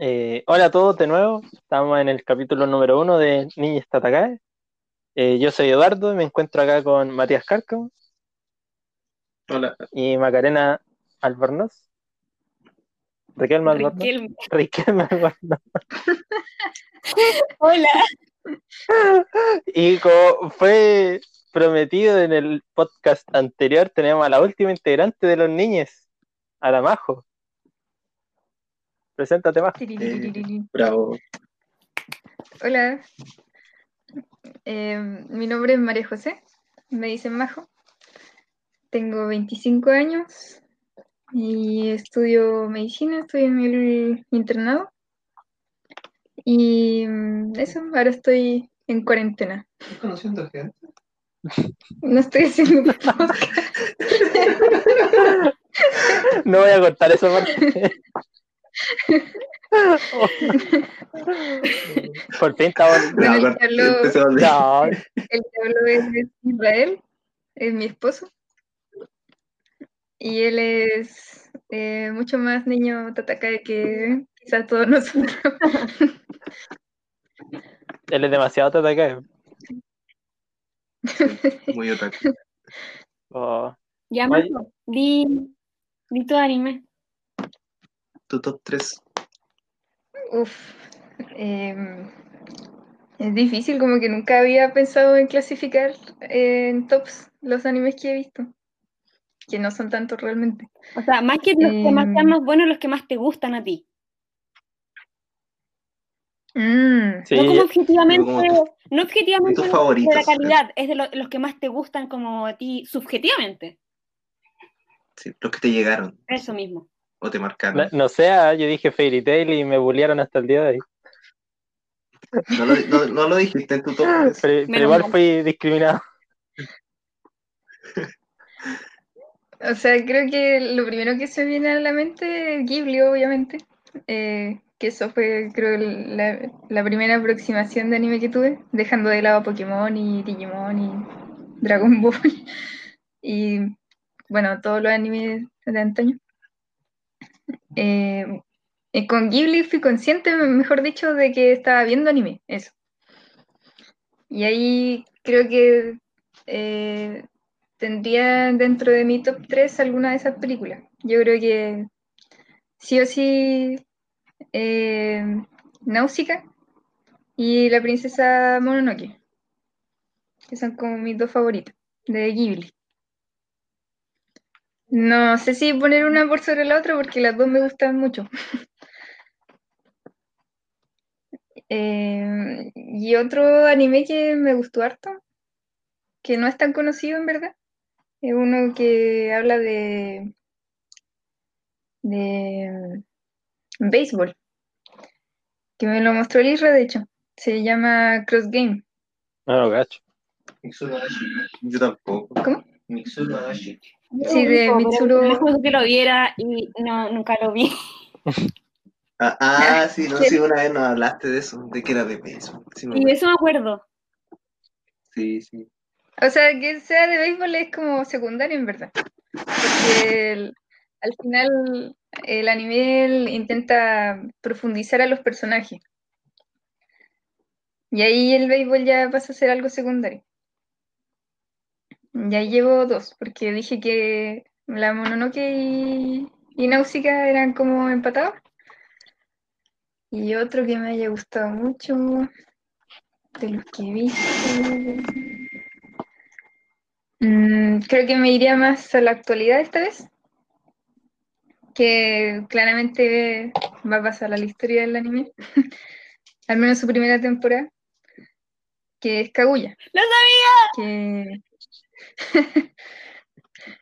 Eh, hola a todos de nuevo, estamos en el capítulo número uno de Niñas Tatakae. Eh, yo soy Eduardo y me encuentro acá con Matías Cárcamo Hola. y Macarena Albornoz. Riquelme Albornoz. Riquelme. Riquelme Albornoz. Hola. Y como fue prometido en el podcast anterior, tenemos a la última integrante de los niños, a la Majo. Preséntate, Majo. Eh, bravo. Hola, Eh, mi nombre es María José, me dicen Majo. Tengo 25 años y estudio medicina, estoy en el internado. Y mm, eso, ahora estoy en cuarentena. ¿Estás conociendo gente? No estoy haciendo. No voy a cortar esa parte. Por fin estamos. Bueno, el. No, hablo es Israel, es mi esposo. Y él es eh, mucho más niño tatakae que quizás todos nosotros. él es demasiado tatakae. Muy otaku. Oh, Ya. Marco, di, di tu anime. Tu top 3. Uf, em, es difícil, como que nunca había pensado en clasificar eh, en tops los animes que he visto, que no son tantos realmente. O sea, más que los que más Em. sean más buenos, los que más te gustan a ti. Mm, sí, No como objetivamente, como tu- no objetivamente de- la calidad, es de lo- los que más te gustan como a ti subjetivamente. Sí, los que te llegaron Eso mismo. O te no, marcaron. no sé, ah, yo dije Fairy Tail y me bullearon hasta el día de hoy. No lo, no, no lo dijiste en tu top 3. Pero, igual mal. fui discriminado. O sea, creo que lo primero que se viene a la mente es Ghibli, obviamente. Eh, que eso fue, creo, la, la primera aproximación de anime que tuve, dejando de lado a Pokémon y Digimon y Dragon Ball. Y bueno, todos los animes de antaño. Eh, con Ghibli fui consciente, mejor dicho, de que estaba viendo anime, eso. Y ahí creo que eh, tendría dentro de mi top 3 alguna de esas películas. Yo creo que sí o sí eh, Náusica y La princesa Mononoke, que son como mis dos favoritas de Ghibli. No sé si poner una por sobre la otra porque las dos me gustan mucho. Eh, y otro anime que me gustó harto, que no es tan conocido en verdad, es uno que habla de, de mm, béisbol, que me lo mostró el Isra, de hecho. Se llama Cross Game. No lo cacho. Yo tampoco. ¿Cómo? Sí, de Mitsuru. Me acuerdo que lo viera y no, nunca lo vi. Ah, ah, sí, no, sí, una vez nos hablaste de eso, de que era de. Sí, me Y de eso me acuerdo. sí, sí. O sea, que sea de béisbol es como secundario en verdad. Porque el- al final el anime intenta profundizar a los personajes. Y ahí el béisbol ya pasa a ser algo secundario. Y ahí llevo dos, porque dije que la Mononoke y, y Náusica eran como empatados. Y otro que me haya gustado mucho, de los que he visto. Mm, creo que me iría más a la actualidad esta vez, que claramente va a pasar a la historia del anime, al menos su primera temporada, que es Kaguya. ¡Lo Que,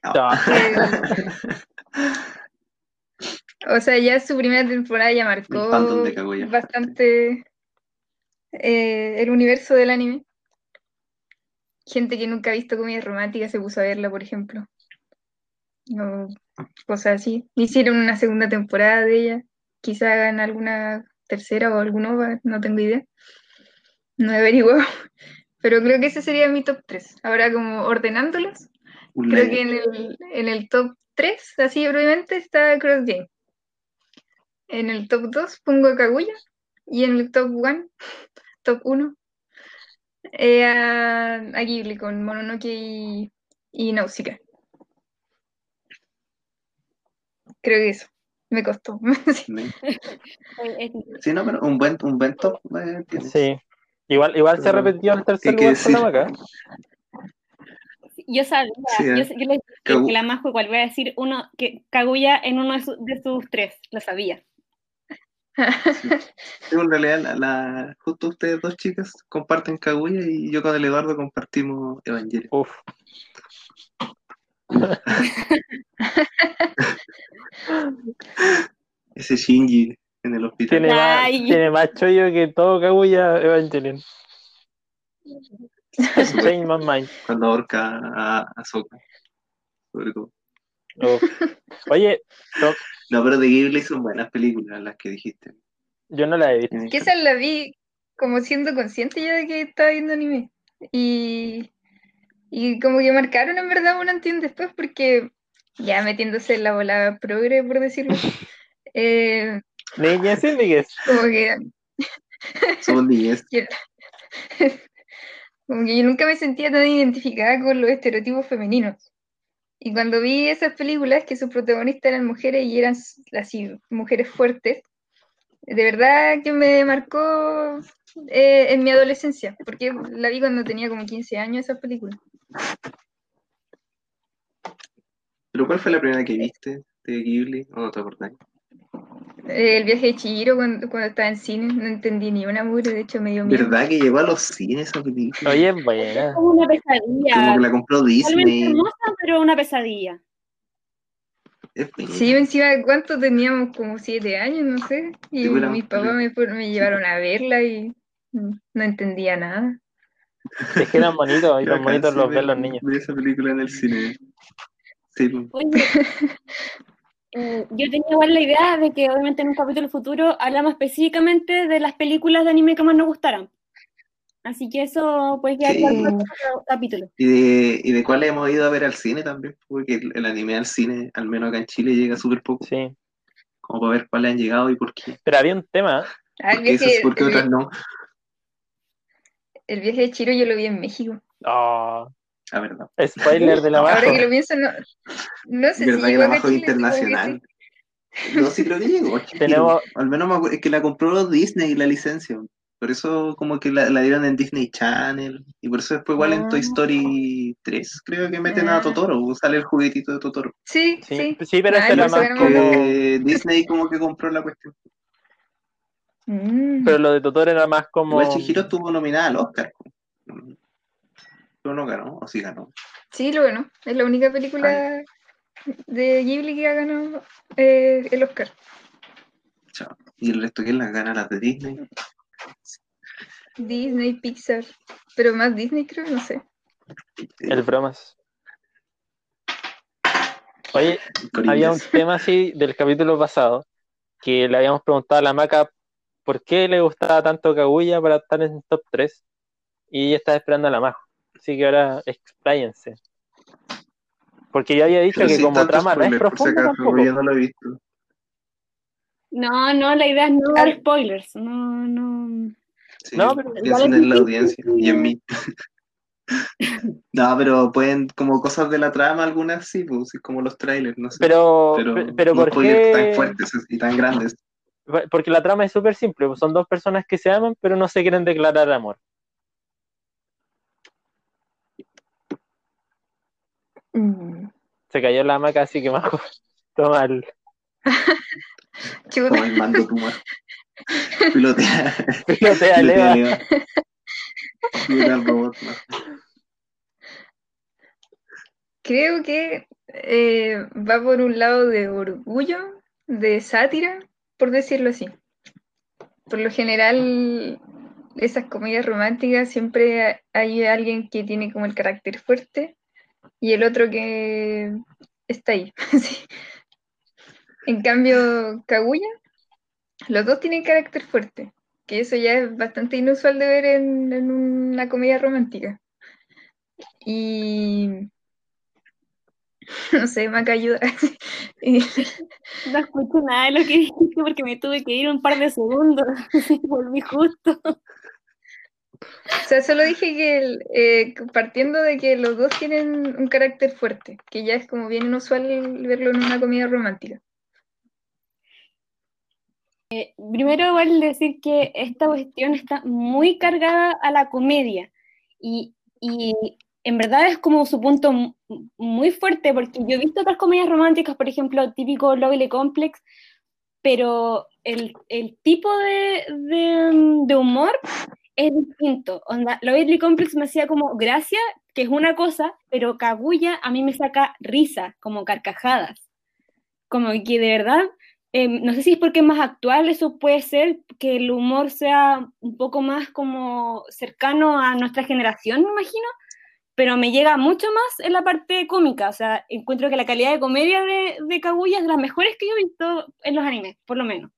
No, o sea, ya su primera temporada ya marcó bastante eh, el universo del anime. Gente que nunca ha visto comedia romántica se puso a verla, por ejemplo. O cosas así. Hicieron una segunda temporada de ella. Quizá hagan alguna tercera o alguna, no tengo idea. No he averiguado. Pero creo que ese sería mi top 3. Ahora como ordenándolos, Un creo Lego. que en el, en el top 3, así brevemente, está Cross Game. En el top 2 pongo a Kaguya y en el top 1, top 1, eh, a, a Ghibli con Mononoke y, y Nausicaa. Creo que eso. Me costó. Sí. Sí, no, pero un buen, un buen top. eh. Sí. Igual, igual se Pero, repitió el tercer ¿qué- qué lugar con la maca. Yo sabía, Sí, yo, eh. yo le dije Kagu- que la Majo igual voy a decir uno que Kaguya en uno de, su- de sus tres, lo sabía. Sí, en realidad, la, la- justo ustedes dos chicas comparten Kaguya y yo con el Eduardo compartimos Evangelion. Uf. Ese Shinji en el hospital. Tiene más, tiene más chollo que todo Kaguya Evangelion. Change my mind. Cuando ahorca a, a Sokka. Sobre todo. Uf. Oye, no, No, pero de Ghibli son buenas películas las que dijiste. yo no la he visto. que esa la vi como siendo consciente ya de que estaba viendo anime. Y, y como que marcaron en verdad un antes y un después porque ya metiéndose en la bola progre, por decirlo. eh, Niñas y amigues. como que Somos niñas. Como que yo nunca me sentía tan identificada con los estereotipos femeninos. Y cuando vi esas películas que sus protagonistas eran mujeres y eran así, mujeres fuertes, de verdad que me marcó eh, en mi adolescencia, porque la vi cuando tenía como 15 años esa película. ¿Pero cuál fue la primera que viste de Ghibli? ¿O no te acordás? El viaje de Chihiro cuando, cuando estaba en cine, no entendí ni una mugre, de hecho me dio miedo. ¿Verdad que llegó a los cines esa película? Oye, es buena. Como una Como pesadilla. que la compró Disney. hermosa, pero una pesadilla. Es. Sí, encima, ¿cuánto teníamos? Como siete años, no sé. Y bueno, mis papás me, llevaron a verla y no entendía nada. Es que eran bonitos Acá bonitos los ve- ven los niños. ve esa película en el cine. Sí, pues. Oye, yo tenía igual la idea de que obviamente en un capítulo futuro hablamos específicamente de las películas de anime que más nos gustaran. Así que eso puede quedar Sí. próximo capítulo. Y de, y de cuál hemos ido a ver al cine también, porque el, el anime al cine, al menos acá en Chile, llega súper poco, Sí. como para ver cuáles han llegado y por qué. Pero había un tema. Ah, el Porque el, otras no. el viaje de Chiro yo lo vi en México. Oh, La verdad. spoiler de la Ahora bajo. que lo pienso, no, no sé si ¿Verdad que llegó la bajo que internacional? sí. No, sí creo que llegó. Tenemos- Al menos me acuerdo, es que la compró Disney la licencia. Por eso como que la, la dieron en Disney Channel. Y por eso después igual en Toy Ah. Story 3 creo que meten Ah. a Totoro. Sale el juguetito de Totoro. Sí, Sí, sí. sí, pero por eso más que. Que Disney como que compró la cuestión. Mm. Pero lo de Totoro era más como. Igual Chihiro estuvo nominada al Oscar. Pero no ganó, o sí ganó. Sí, lo bueno. Es la única película de Ghibli que ha ganado eh, el Oscar. Chao. Y el resto que las gana las de Disney. Disney, Pixar. Pero más Disney creo, no sé. El bromas. Oye, había un tema así del capítulo pasado que le habíamos preguntado a la Maca por qué le gustaba tanto Kaguya para estar en top 3 y ella estaba esperando a la Majo. Así que ahora expláyense. Porque yo había dicho Pero que como trama no es profunda tampoco. yo no lo he visto. No, no, la idea es no dar spoilers. No, no. Sí, No, pero piensen igual es en la difícil. audiencia y en mí. no, pero pueden, como cosas de la trama, algunas sí, pues, como los trailers, no sé. Pero, pero, pe- pero no ¿por spoilers tan qué? fuertes y tan grandes. Porque la trama es súper simple. pues Son dos personas que se aman, pero no se quieren declarar amor. Mm. Se cayó la Maca, así que Majo. Toma el. Chuta. Como el mando tumor. Pilotea. Pilotea, pilotea Leva. Leva. Pilotea robot. Creo que eh, va por un lado de orgullo, de sátira, por decirlo así. Por lo general, esas comedias románticas siempre hay alguien que tiene como el carácter fuerte y el otro que está ahí. En cambio, Kaguya, los dos tienen carácter fuerte, que eso ya es bastante inusual de ver en, en una comedia romántica. Y No sé, Maca ayuda. No escucho nada de lo que dijiste porque me tuve que ir un par de segundos. Volví justo. O sea, solo dije que el- eh, partiendo de que los dos tienen un carácter fuerte, que ya es como bien inusual verlo en una comedia romántica. Primero, igual decir que esta cuestión está muy cargada a la comedia y, y en verdad es como su punto mu- muy fuerte porque yo he visto otras comedias románticas, por ejemplo, típico Lovely Complex, pero el, el tipo de- de humor es distinto. Onda, Lovely Complex me hacía como gracia, que es una cosa, pero Kaguya a mí me saca risa, como carcajadas. Como que de verdad eh, no sé si es porque es más actual, eso puede ser que el humor sea un poco más como cercano a nuestra generación, me imagino, pero me llega mucho más en la parte cómica, o sea, encuentro que la calidad de comedia de, de Kaguya es de las mejores que yo he visto en los animes, por lo menos.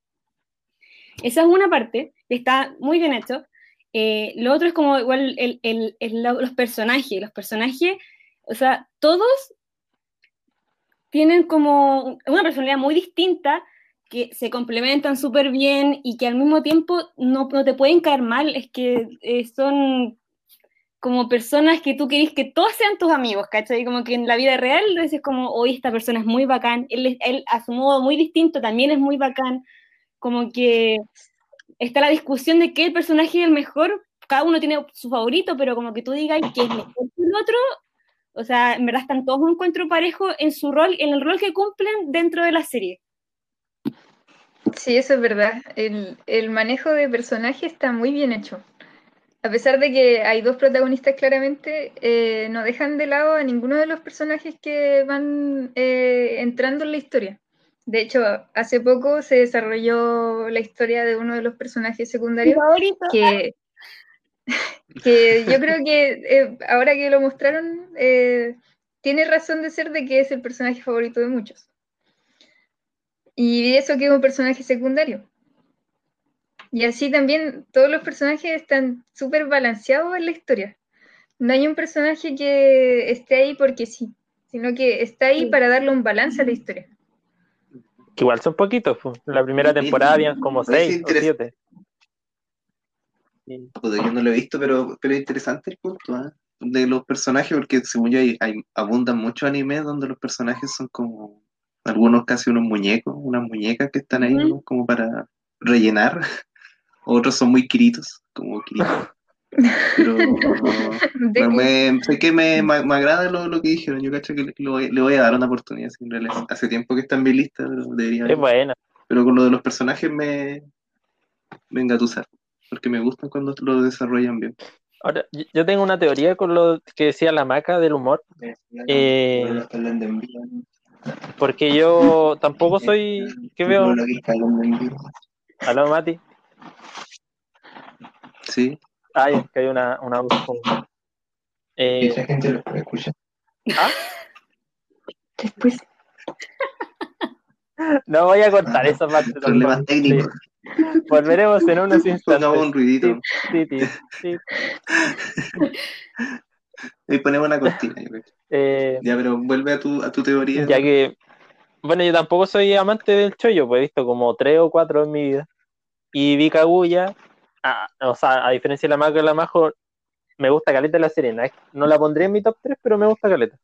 Esa es una parte, está muy bien hecho. Eh, lo otro es como igual los personajes, los personajes, o sea, todos tienen como una personalidad muy distinta, que se complementan súper bien y que al mismo tiempo no, no te pueden caer mal, es que eh, son como personas que tú querés que todos sean tus amigos, ¿cachai? Como que en la vida real dices como, hoy esta persona es muy bacán, él, es- él a su modo muy distinto también es muy bacán, como que está la discusión de qué personaje es el mejor, cada uno tiene su favorito, pero como que tú digas que es mejor que el otro, o sea, en verdad están todos un encuentro parejo en su rol, en el rol que cumplen dentro de la serie. Sí, eso es verdad. El, el manejo de personaje está muy bien hecho. A pesar de que hay dos protagonistas claramente, eh, no dejan de lado a ninguno de los personajes que van eh, entrando en la historia. De hecho, hace poco se desarrolló la historia de uno de los personajes secundarios que, que yo creo que eh, ahora que lo mostraron, eh, tiene razón de ser de que es el personaje favorito de muchos. Y eso que es un personaje secundario. Y así también todos los personajes están súper balanceados en la historia. No hay un personaje que esté ahí porque sí, sino que está ahí Sí. para darle un balance a la historia. Que igual son poquitos. pues. En la primera temporada habían como seis o siete. Sí. Puta, yo no lo he visto, pero, pero es interesante el punto ¿ah? de los personajes, porque según yo hay, hay- abundan muchos animes donde los personajes son como algunos casi unos muñecos, unas muñecas que están ahí como para rellenar. Otros son muy quiritos, como quiritos. Pero De- me, sé que me, me- me agrada lo, lo que dijeron. Yo cacho que le, le voy, le voy a dar una oportunidad. sí, en realidad. Hace tiempo que está en mi lista, pero debería Es buena. pero con lo de los personajes me, me engatusar, porque me gustan cuando lo desarrollan bien. Ahora, yo- yo tengo una teoría con lo que decía la maca del humor, Eh, porque yo tampoco soy. ¿Qué veo? ¿Aló, Mati? Sí, Ay, es que hay una, una voz como- Eh, gente lo escucha. ¿ah? Después, No voy a cortar esa parte. Problemas técnicos. Sí. Volveremos en unos Pongamos un instantes. ruidito. Sí, sí, sí. Y ponemos una cortina. yo creo. Eh, Ya, pero vuelve a tu, a tu teoría. ya que, bueno, yo tampoco soy amante del chollo, pues he visto como tres o cuatro en mi vida. Y vi Kaguya, ah, o sea, a diferencia de la Maco y la Majo, me gusta Caleta la serie. No, la pondré en mi top 3, pero me gusta Caleta.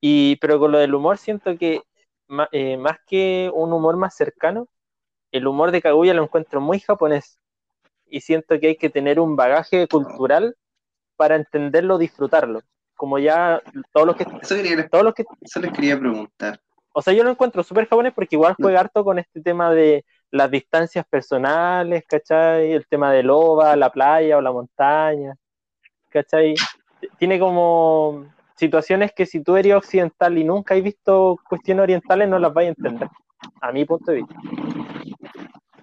Y, pero con lo del humor siento que ma- eh, más que un humor más cercano, el humor de Kaguya lo encuentro muy japonés. Y siento que hay que tener un bagaje cultural para entenderlo, disfrutarlo. Como ya todos los que, Eso, quería, todos los que eso les quería preguntar. o sea, yo lo encuentro súper japonés porque igual juega harto con este tema de las distancias personales, ¿cachai? El tema del OVA, la playa o la montaña, ¿cachai? Tiene como situaciones que si tú eres occidental y nunca has visto cuestiones orientales no las vas a entender, a mi punto de vista.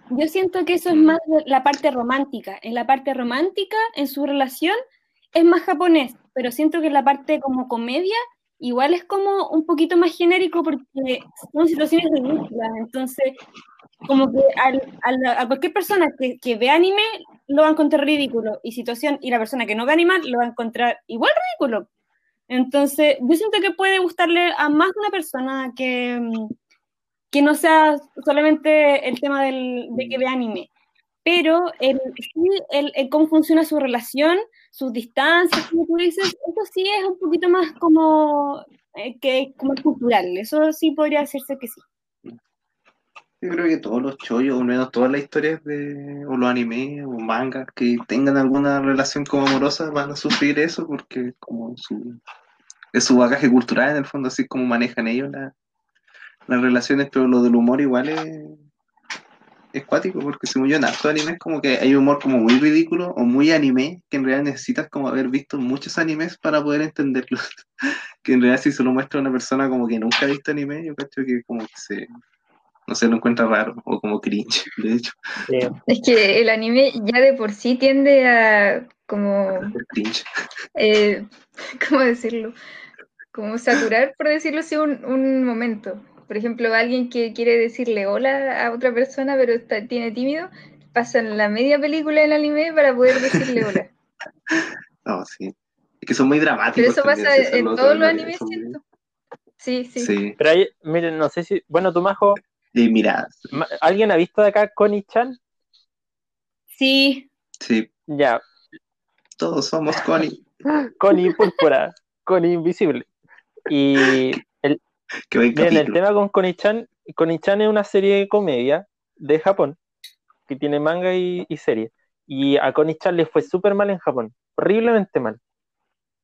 Yo siento que eso es más la parte romántica. En la parte romántica, en su relación, es más japonés, pero siento que la parte como comedia, igual es como un poquito más genérico porque son situaciones ridículas. Entonces, como que al- al- a cualquier persona que, ve anime lo va a encontrar ridículo y situación y la persona que no ve anime lo va a encontrar igual ridículo. Entonces, yo siento que puede gustarle a más de una persona que, mm, que no sea solamente el tema del, de que vea anime. Pero el cómo funciona su relación, sus distancias, como tú dices, eso sí es un poquito más como, eh, que, como cultural. Eso sí podría decirse que sí. Yo creo que todos los chollos, o al menos todas las historias de, o los animes o mangas que tengan alguna relación como amorosa van a sufrir eso porque como su, es su bagaje cultural en el fondo, así como manejan ellos la- las relaciones, pero lo del humor igual es, es cuático porque según yo en hartos animes como que hay humor como muy ridículo o muy anime que en realidad necesitas como haber visto muchos animes para poder entenderlos. que en realidad si se lo muestra a una persona como que nunca ha visto anime, yo creo que como que se, no sé, lo encuentra raro o como cringe, de hecho, Es que el anime ya de por sí tiende a como, cringe. eh, ¿cómo decirlo? Como saturar, por decirlo así, un, un momento. Por ejemplo, alguien que quiere decirle hola a otra persona pero está, tiene tímido, pasan la media película del anime para poder decirle hola. No, sí. Es que son muy dramáticos. Pero eso también, pasa en todos los animes, siento. Sí, sí. Sí. pero hay, miren, no sé si, bueno, tú, Majo, Y mira, ma- ¿alguien ha visto de acá Connie-chan? Sí, sí, Ya, todos somos Connie. Connie Púrpura, Connie Invisible. Y el, Miren, el tema con Konichan, Konichan es una serie de comedia de Japón, que tiene manga y, y serie. Y a Konichan le fue súper mal en Japón, horriblemente mal.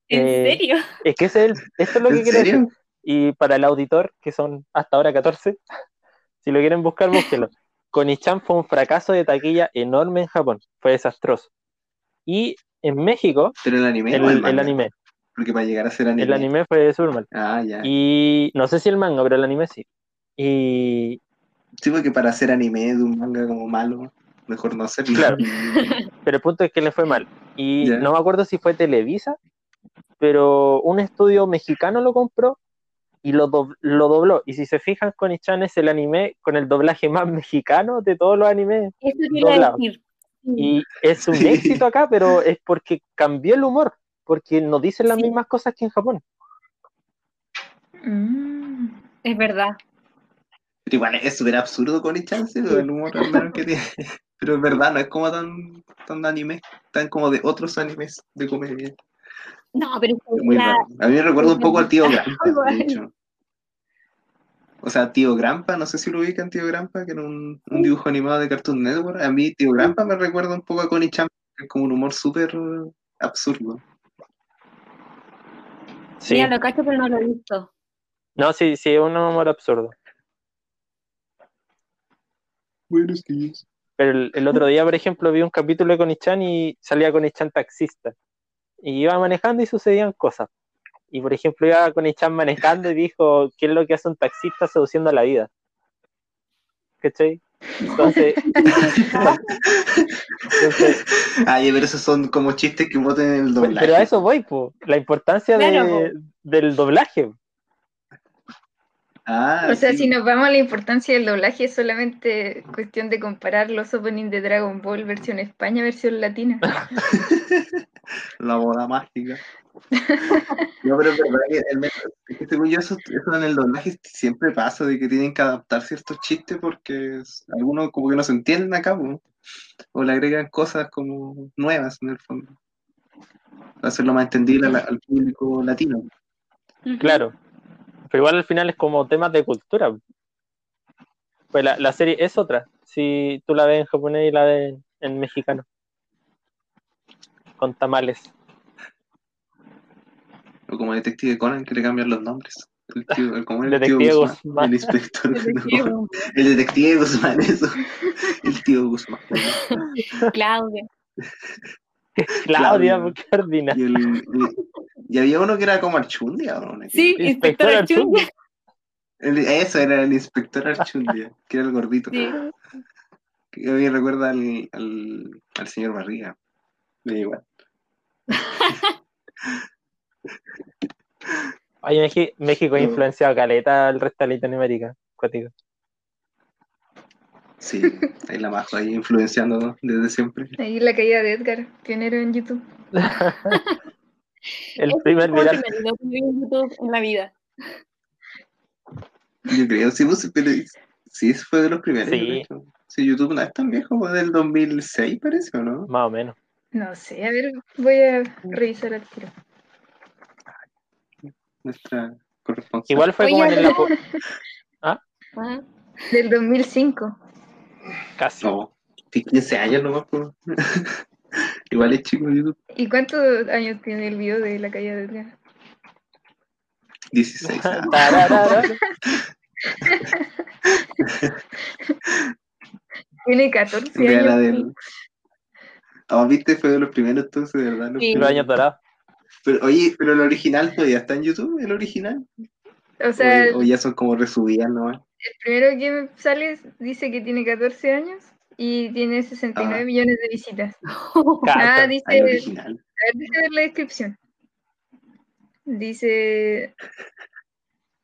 ¿en Eh, serio? Es que ese es el- esto es lo que ¿En quiero decir. Y para el auditor, que son hasta ahora 14, si lo quieren buscar, búsquenlo. Konichan fue un fracaso de taquilla enorme en Japón, fue desastroso. Y en México, Pero el anime el, o el el manga? anime, Porque para llegar a ser anime. el anime fue súper mal. Ah, ya. Y no sé si el manga, pero el anime sí. Y Sí, porque para hacer anime de un manga como malo, mejor no hacerlo. Claro. pero el punto es que le fue mal. Y Ya. no me acuerdo si fue Televisa, pero un estudio mexicano lo compró y lo, dob- lo dobló. Y si se fijan, Konichan es el anime con el doblaje más mexicano de todos los animes. Eso te iba a doblado. decir. Y es un Sí. éxito acá, pero es porque cambió el humor, porque no dicen las Sí. mismas cosas que en Japón. Mm. Es verdad. Pero igual es súper absurdo con el chance, el humor que tiene. Pero es verdad, no es como tan, tan de anime, tan como de otros animes de comedia. No, pero Es muy la- raro. A mí me recuerda un poco al tío Grampa, de hecho. O sea, tío Grampa, no sé si lo ubican, tío Grampa, que era un, un dibujo animado de Cartoon Network. A mí, tío Grampa me recuerda un poco a Connie Chan, que es como un humor súper absurdo. Sí. Mira, lo cacho, pero no lo he visto. No, sí, sí, es un humor absurdo. Buenos días. Pero el, el otro día, por ejemplo, vi un capítulo de Konichan y salía Konichan taxista. Y iba manejando y sucedían cosas. Y por ejemplo, iba Konichan manejando y dijo, ¿qué es lo que hace un taxista seduciendo a la vida? ¿Cachai? Entonces, entonces, Ay, pero esos son como chistes que voten en el doblaje. pero a eso voy, po, la importancia de- del doblaje. Ah, O sea, sí. si nos vamos a la importancia del doblaje, es solamente cuestión de comparar los openings de Dragon Ball versión España, versión latina. La boda mágica. No, pero es verdad que, el que según yo eso, eso en el doblaje siempre pasa, de que tienen que adaptar ciertos chistes porque algunos como que no se entienden acá, po, o le agregan cosas como nuevas en el fondo. Para hacerlo más entendible a la- al público latino. Claro. Pero igual al final es como temas de cultura. Pues la, la serie es otra. Si tú la ves en japonés y la ves en mexicano. Con tamales. O como Detective Conan que le cambian los nombres. El tío, el, Detective tío Guzmán, Guzmán. El inspector. Detective no, el detective Guzmán, eso. El tío Guzmán. Claudia. Claudia, Claudia. Y, el, y, y había uno que era como Archundia, ¿o no? Sí, Inspector inspector Archundia. Eso era el inspector Archundia, que era el gordito. Sí. Que a mí me recuerda al, al, al señor Barriga. Me da igual. Oye, México ha influenciado a caleta al resto de Latinoamérica. Cuático. Sí, ahí la majo ahí influenciando desde siempre. Ahí la caída de Edgar, pionero en YouTube. El Ese primer fue el viral. en YouTube en la vida. Yo creo, sí, pues, pero sí, fue de los primeros. Sí. Sí, YouTube no es tan viejo, como del 2006 parece, ¿o no? Más o menos. No sé, a ver, voy a revisar al tiro. Nuestra corresponsal. Igual fue como en la... po- Ah, Del 2005. Casi. No, tiene 15 años nomás, pues. Igual es chico YouTube. ¿Y cuántos años tiene el video de la caída de Edgar? 16 años. Tararara. Tiene 14 Vea la años. Ah, viste, fue de los primeros entonces, de verdad. los Sí. Primeros. años dorados. Pero, oye, pero el original todavía está en YouTube, el original. O sea, o, o ya son como resubidas nomás. el primero que me sale dice que tiene 14 años y tiene 69 Ah. millones de visitas. Cacha. Ah, dice, a ver, déjame ver la descripción. Dice,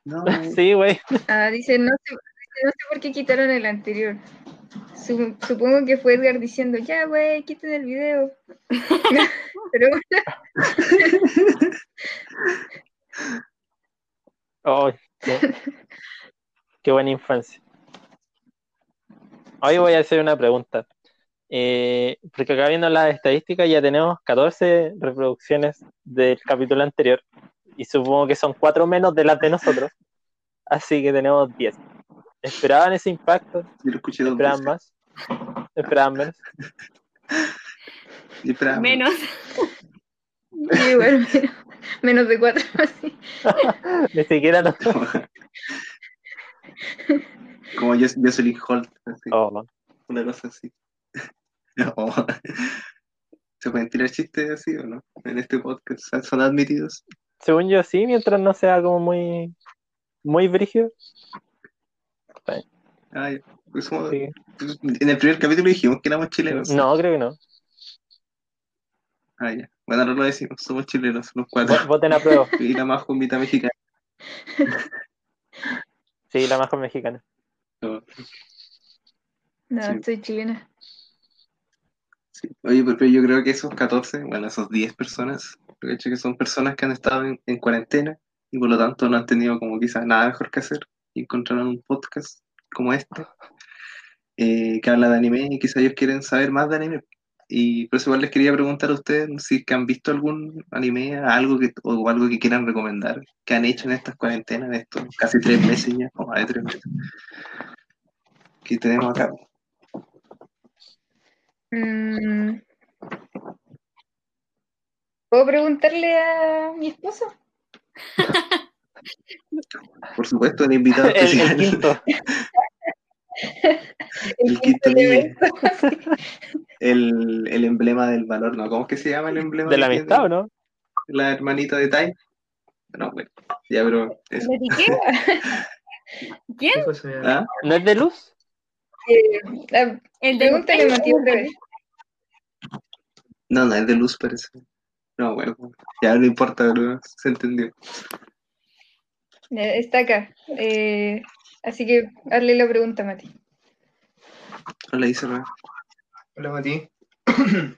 No, Sí, güey. ah, dice, no sé, dice, no sé por qué quitaron el anterior. Su- supongo que fue Edgar diciendo, ya, güey, quiten el video. Pero qué, qué buena infancia. Hoy voy a hacer una pregunta. Eh, porque acá viendo las estadísticas ya tenemos 14 reproducciones del capítulo anterior y supongo que son 4 menos de las de nosotros. Así que tenemos 10. ¿Esperaban ese impacto? yo lo escuché dos ¿Esperaban veces. más? ¿Esperaban menos? Menos. sí, bueno, menos, menos de 4. así. Ni siquiera lo... Como Jos- Jocelyn Holt, así, Oh, una cosa así. Oh. ¿Se pueden tirar chistes así o no? En este podcast ¿son- son admitidos. según yo sí, mientras no sea como muy, muy brígido. Ah, ya. Pues somos- sí. pues, en el primer capítulo dijimos que éramos chilenos. No, creo que no. Ah, ya. Bueno, ahora lo decimos, somos chilenos, los cuatro. Vo- Voten a prueba. Y la más mitad mexicana. Sí, la mejor mexicana. No, No, Sí. soy chilena. sí. Oye, pero yo creo que esos 14, bueno, esos 10 personas, he hecho que son personas que han estado en, en cuarentena y por lo tanto no han tenido como quizás nada mejor que hacer y encontraron un podcast como este eh, que habla de anime y quizás ellos quieren saber más de anime. Y por eso igual les quería preguntar a ustedes si es que han visto algún anime, algo que, o algo que quieran recomendar, que han hecho en estas cuarentenas, en estos casi tres meses ya, o más de tres meses, que tenemos acá. Mm. ¿Puedo preguntarle a mi esposo? Por supuesto, el invitado El, el especial, quinto. el quinto quinto niño. el, el emblema del valor, ¿no? ¿Cómo es que se llama el emblema? De la amistad, ¿o no? La hermanita de Tai. No, bueno, ya, pero eso. ¿De qué? ¿Quién? ¿Ah? ¿No es de luz? Ah, El de otra vez. No, no, es de luz, parece. No, bueno, ya no importa, pero se entendió. Está acá. Eh, así que hazle la pregunta, Mati. Hola, Isabel. Hola, Mati.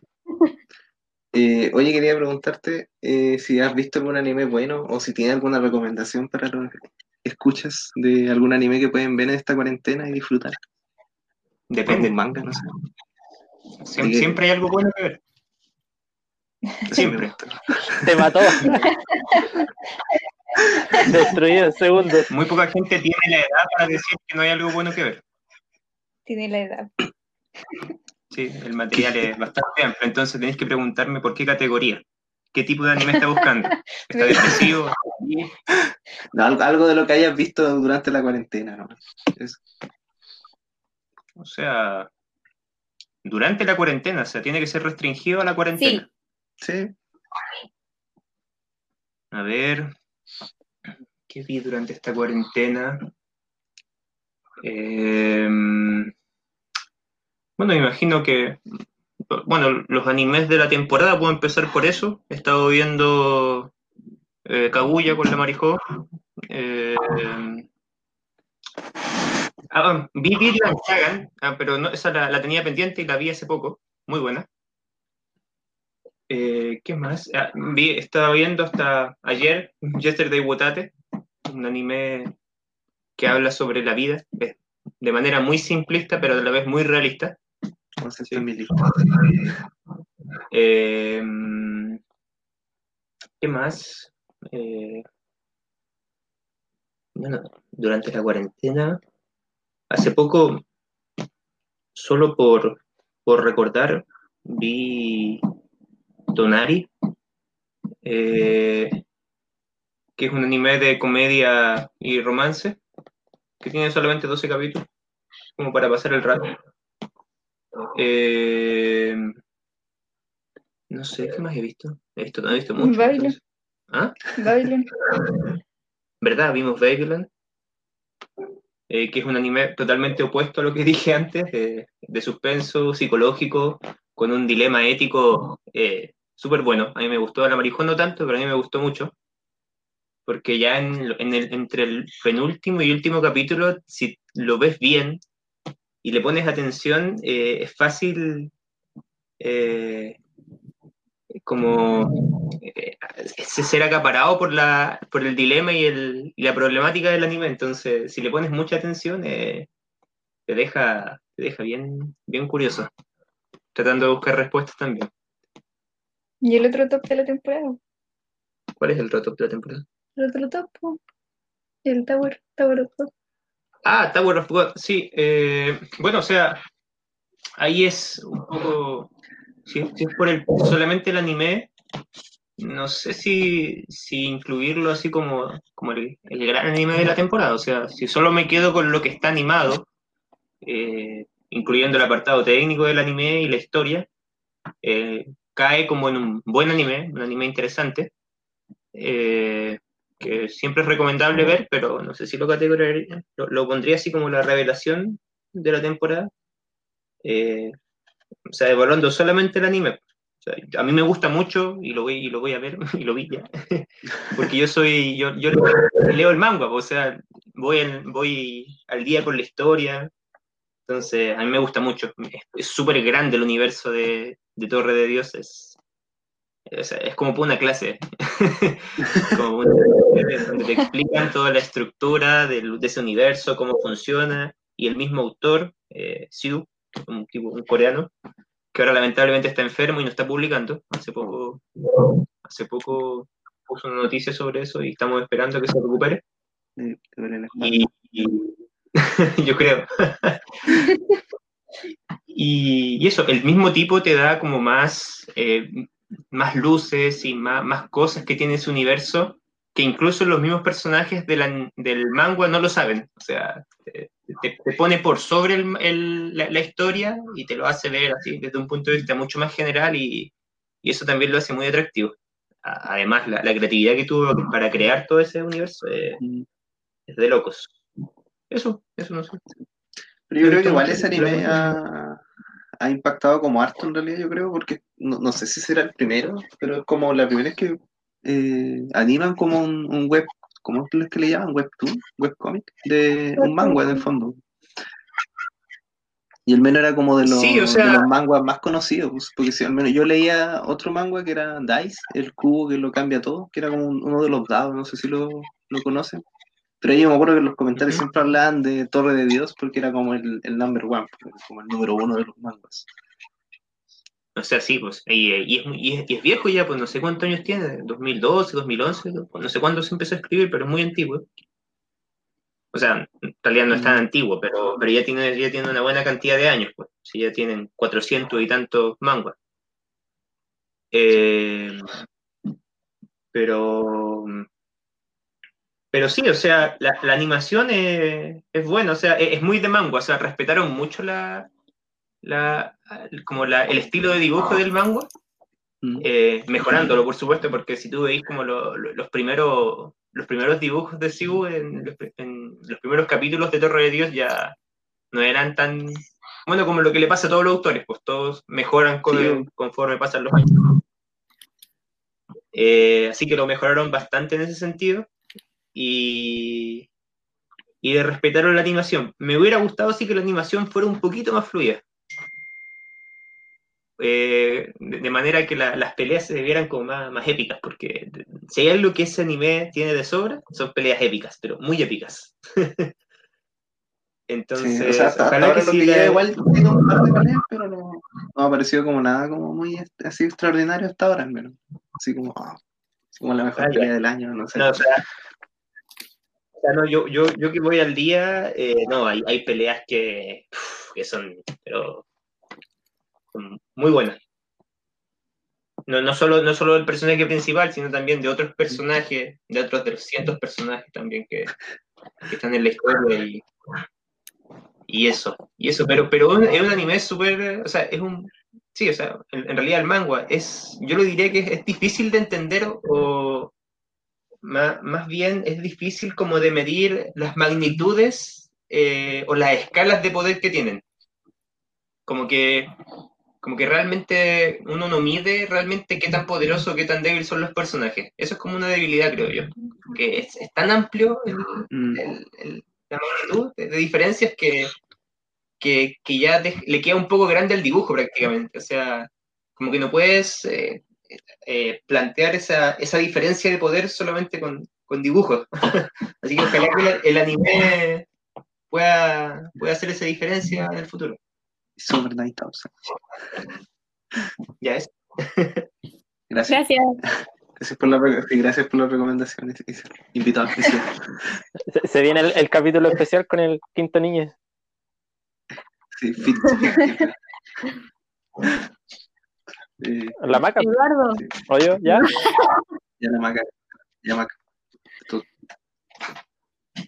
Eh, oye, quería preguntarte eh, si has visto algún anime bueno o si tienes alguna recomendación para los escuchas de algún anime que pueden ver en esta cuarentena y disfrutar. Depende. Un manga, no sé. Siempre, siempre hay algo bueno que ver. Siempre. Te mató. Destruido en segundos. Muy poca gente tiene la edad para decir que no hay algo bueno que ver. Tiene la edad. Sí, el material es bastante amplio, entonces tenéis que preguntarme por qué categoría. ¿Qué tipo de anime está buscando? ¿Está depresivo? No, algo, de lo que hayas visto durante la cuarentena, ¿no? O sea, durante la cuarentena, o sea, tiene que ser restringido a la cuarentena. Sí, A ver, ¿qué vi durante esta cuarentena? Eh, bueno, imagino que, bueno, los animes de la temporada, puedo empezar por eso. He estado viendo eh, Kaguya con la Marijó. Eh, ah, vi Vinland Saga, ah, pero no, esa la, la tenía pendiente y la vi hace poco. Muy buena. Eh, ¿Qué más? Ah, vi- estaba viendo hasta ayer Yesterday Wotate, un anime que habla sobre la vida eh, de manera muy simplista, pero a la vez muy realista. Sí. Eh, ¿Qué más? Eh, bueno, durante la cuarentena, hace poco, solo por, por recordar, vi Tonari, eh, que es un anime de comedia y romance, que tiene solamente 12 capítulos, como para pasar el rato. Eh, no sé, ¿qué más he visto? He visto, no he visto mucho. Entonces. ¿Ah? Babylon. ¿Verdad? Vimos Babylon, eh, que es un anime totalmente opuesto a lo que dije antes, de, de suspenso psicológico, con un dilema ético eh, súper bueno. A mí me gustó, a la no tanto, pero a mí me gustó mucho. Porque ya en, en el, entre el penúltimo y último capítulo, si lo ves bien y le pones atención, eh, es fácil eh, como eh, ser acaparado por, la, por el dilema y, el, y la problemática del anime. Entonces, si le pones mucha atención, te deja, te deja bien, bien curioso, tratando de buscar respuestas también. Y el otro top de la temporada. ¿Cuál es el top de la temporada? El otro top. El Tower. Tower of God. Ah, Tower of God, sí. eh, bueno, o sea, ahí es un poco. Si, si es por el, solamente el anime, no sé si, si incluirlo así como, como el, el gran anime de la temporada. O sea, si solo me quedo con lo que está animado, eh, incluyendo el apartado técnico del anime y la historia, eh, cae como en un buen anime, un anime interesante. eh, que siempre es recomendable ver, pero no sé si lo categorizaría, lo, lo pondría así como la revelación de la temporada. Eh, o sea, evaluando solamente el anime. O sea, a mí me gusta mucho y lo voy, y lo voy a ver, y lo vi ya. Porque yo soy, yo, yo leo el manga, o sea, voy, al- voy al día con la historia. Entonces, a mí me gusta mucho. Es súper grande el universo de, de Torre de Dios. Es, es, es como una clase. como una clase donde te explican toda la estructura del- de ese universo, cómo funciona. Y el mismo autor, eh, Siu, un, un coreano, que ahora lamentablemente está enfermo y no está publicando. Hace poco, hace poco puso una noticia sobre eso y estamos esperando que se recupere. Y, y- yo creo. Y, y eso, el mismo tipo te da como más, eh, más luces y más, más cosas que tiene ese universo que incluso los mismos personajes de la- del manga no lo saben. O sea, te, pone por sobre el- el- la, la historia y te lo hace ver así desde un punto de vista mucho más general y, y eso también lo hace muy atractivo. Además, la, la creatividad que tuvo para crear todo ese universo eh, es de locos. Eso, eso no sé. Pero yo creo que igual ese anime ha, ha impactado como harto en realidad, yo creo, porque no, no sé si será el primero, pero es como la primera vez que eh, animan como un, un web, ¿cómo es que le llaman? Webtoon, webcomic, de un manga en el fondo. Y el menos era como de los, Sí, o sea- de los manguas más conocidos, pues, porque si al menos yo leía otro manga que era Dice, el cubo que lo cambia todo, que era como un- uno de los dados, no sé si lo, lo conocen. Pero yo me acuerdo que en los comentarios siempre hablaban de Torre de Dios porque era como el, el number one, como el número uno de los mangas. O sea, sí, pues. Y, y es, muy- y es, y es viejo ya, pues no sé cuántos años tiene, 2012, 2011, no sé cuándo se empezó a escribir, pero es muy antiguo. O sea, en realidad no es tan antiguo, pero, pero ya, tiene, ya tiene una buena cantidad de años, pues. Sí, ya tienen 400 y tantos manguas. Eh, pero. Pero sí, o sea, la, la animación es, es buena, o sea, es, es muy de manga, o sea, respetaron mucho la, la, como la, el estilo de dibujo del manga, Mm. eh, mejorándolo, por supuesto, porque si tú veis como lo- lo- los, primeros, los primeros dibujos de Sibu en, los- en los primeros capítulos de Torre de Dios ya no eran tan, bueno, como lo que le pasa a todos los autores, pues todos mejoran con- Sí. conforme pasan los años. Eh, así que lo mejoraron bastante en ese sentido y, y de respetaron la animación. Me hubiera gustado sí que la animación fuera un poquito más fluida. eh, de, manera que la- las peleas se vieran como más, más épicas, porque si hay algo que ese anime tiene de sobra, son peleas épicas, pero muy épicas. Entonces, Sí, o sea, hasta, ojalá que sí que la- igual tiene un par de peleas, pero no, no ha parecido como nada como muy así extraordinario hasta ahora, al menos. Así como, ah, así como la mejor Ah, ya. pelea del año, no sé. No, o sea, o sea, no, yo, yo, yo que voy al día, eh, no, hay, hay peleas que, que son, pero, muy buenas. No, no, solo, no solo del personaje principal, sino también de otros personajes, de otros 300 personajes también que, que están en la historia y, y eso, y eso, pero, pero es un anime súper, o sea, es un, sí, o sea, en, en realidad el manga es, yo lo diría que es, es difícil de entender o, más, más bien es difícil como de medir las magnitudes eh, o las escalas de poder que tienen. Como que, como que realmente uno no mide realmente qué tan poderoso qué tan débil son los personajes. Eso es como una debilidad, creo yo. Que es, es tan amplio el, Mm. el- el- la magnitud de, de diferencias que, que, que ya de- le queda un poco grande el dibujo prácticamente. O sea, como que no puedes eh, eh, plantear esa, esa diferencia de poder solamente con, con dibujos. Así que ojalá que el anime pueda, pueda hacer esa diferencia en el futuro. Super 9000. Ya es. Gracias. Gracias. Gracias por, la, gracias por las recomendaciones. Isel. Invitado especial. Se, se viene el, el capítulo especial con el quinto niño. Sí, fit. Eh, La maca, Eduardo, ¿o yo? ¿Ya? ya la maca. Ya maca.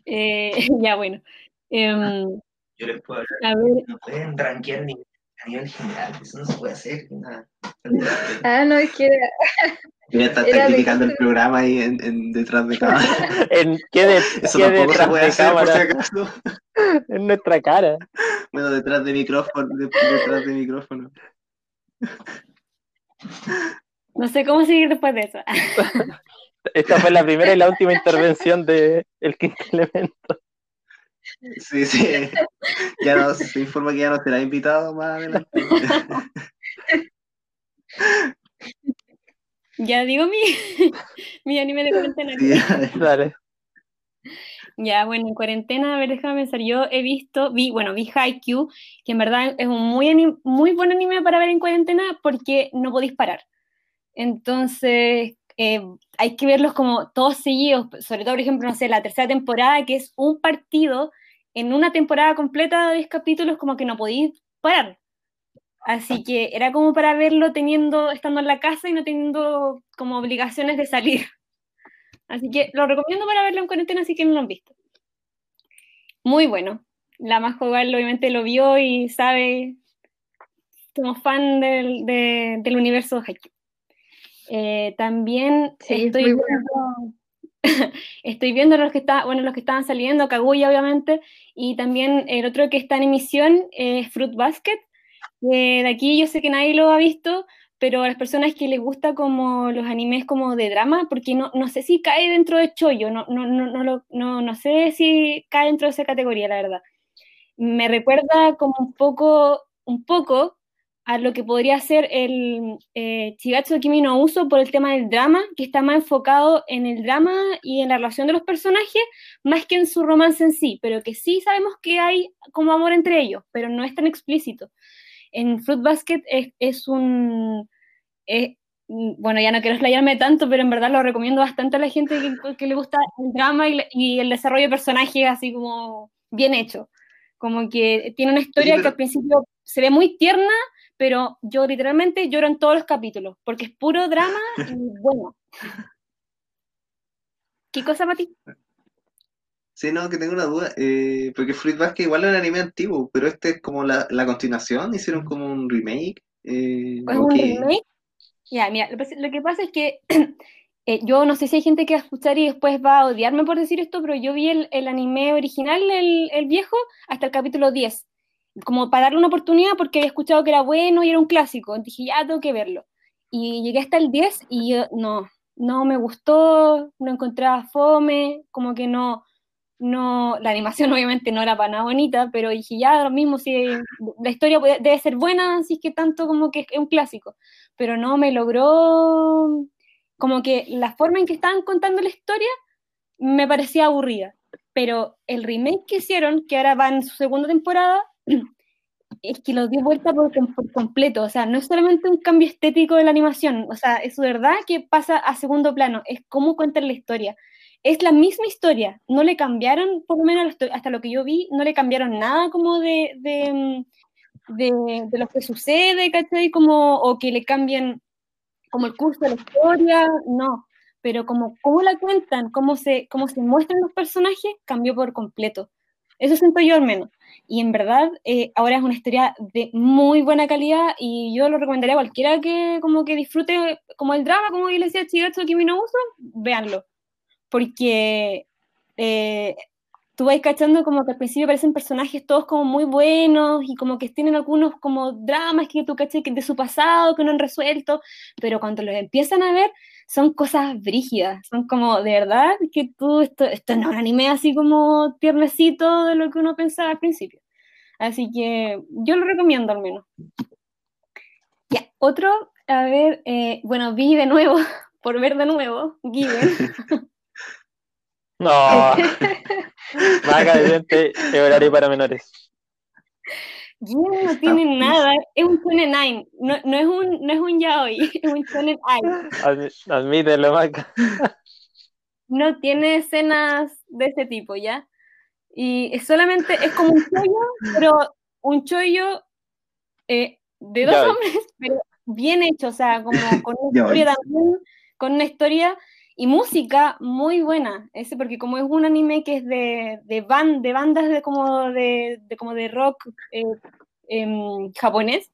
eh, ya bueno. Em, Yo les puedo hablar. a ver, No pueden rankear ni a nivel general. Eso no se puede hacer. Nada. Ah, no, es que era, Ya está, criticando el programa ahí en, en detrás de cámara. En, ¿Qué, de, Eso qué tampoco se detrás puede de hacer por si cámara? acaso. En nuestra cara. Bueno, detrás de micrófono, de- detrás de micrófono. No sé cómo seguir después de eso. Esta fue la primera y la última intervención de El Quinto Elemento. Sí, sí. Ya nos se informa que ya no será invitado más adelante. Ya digo mi, mi anime de cuarentena. Sí. Dale. Ya, bueno, en cuarentena, a ver, déjame pensar. Yo he visto, vi, bueno, vi Haikyuu, que en verdad es un muy, ani- muy buen anime para ver en cuarentena porque no podéis parar. Entonces, eh, hay que verlos como todos seguidos, sobre todo, por ejemplo, no sé, la tercera temporada, que es un partido en una temporada completa de 10 capítulos, como que no podéis parar. Así que era como para verlo teniendo, estando en la casa y no teniendo como obligaciones de salir. Así que lo recomiendo para verlo en cuarentena si que no lo han visto. Muy bueno. La más igual obviamente lo vio y sabe, somos fan del, de- del universo Haikyuu. Eh, también Sí, estoy viendo, estoy viendo los que está, bueno, los que estaban saliendo, Kaguya obviamente, y también el otro que está en emisión es Fruit Basket. de aquí yo sé que nadie lo ha visto, pero a las personas que les gusta como los animes como de drama, porque no, no sé si cae dentro de Choyo, no, no, no, no, no sé si cae dentro de esa categoría, la verdad. Me recuerda como un poco, un poco a lo que podría ser el eh, Chigatsu Kimi no Uso por el tema del drama, que está más enfocado en el drama y en la relación de los personajes, más que en su romance en sí, pero que sí sabemos que hay como amor entre ellos, pero no es tan explícito en Fruit Basket es, es un... es- bueno, ya no quiero explayarme tanto, pero en verdad lo recomiendo bastante a la gente que, que le gusta el drama y, y el desarrollo de personajes así como bien hecho. Como que tiene una historia pero- que al principio se ve muy tierna, pero yo literalmente lloro en todos los capítulos, porque es puro drama y bueno. ¿Qué cosa, Mati? Sí, no, que tengo una duda. Eh, porque Fruit Basket igual es un anime antiguo, pero este es como la, la continuación, hicieron como un remake. Eh, ¿Es ¿o un qué? remake? Ya, mira, lo, que- lo que pasa es que eh, yo no sé si hay gente que va a escuchar y después va a odiarme por decir esto, pero yo vi el, el anime original, el, el viejo, hasta el capítulo 10, como para darle una oportunidad porque había escuchado que era bueno y era un clásico. Dije, ya tengo que verlo. Y llegué hasta el 10 y yo, no, no me gustó, no encontraba fome, como que no, no, la animación obviamente no era para nada bonita, pero dije, ya, lo mismo, si la historia puede- debe ser buena, así que tanto como que es un clásico, pero no me logró, como que la forma en que estaban contando la historia me parecía aburrida, pero el remake que hicieron, que ahora va en su segunda temporada, es que lo dio vuelta por completo, o sea, no es solamente un cambio estético de la animación, o sea, es verdad que pasa a segundo plano, es cómo cuentan la historia. Es la misma historia, no le cambiaron, por lo menos hasta- lo que yo vi, no le cambiaron nada como de, de, mm, de, de lo que sucede, ¿cachai? Como, o que le cambien como el curso de la historia, no, pero como cómo la cuentan, cómo se, cómo se muestran los personajes, cambió por completo. Eso siento yo al menos. Y en verdad, eh, ahora es una historia de muy buena calidad y yo lo recomendaría a cualquiera que como que disfrute como el drama, como yo le decía Chigatsu Kimi no Uso, véanlo. Porque eh, tú vas cachando como que al principio parecen personajes todos como muy buenos y como que tienen algunos como dramas que tú que de su pasado que no han resuelto, pero cuando los empiezan a ver son cosas brígidas, son como de verdad que tú, esto, esto no es un anime así como tiernecito de lo que uno pensaba al principio. Así que yo lo recomiendo al menos. Ya, otro, a ver, eh, bueno, vi de nuevo, por ver de nuevo, Given. No. Maga, evidente, es horario para menores. Given no tiene nada, es un shonen nine, no, no es un, no es un yaoi, es un shonen ai. Admítelo, Maga. no tiene escenas de ese tipo, ¿ya? Y es solamente, es como un chollo, pero un chollo eh, de dos Ya. hombres, pero bien hecho, o sea, como con una historia también, con una historia y música muy buena, ese porque como es un anime que es de, de, ban- de bandas de como de, como de rock eh, em, japonés,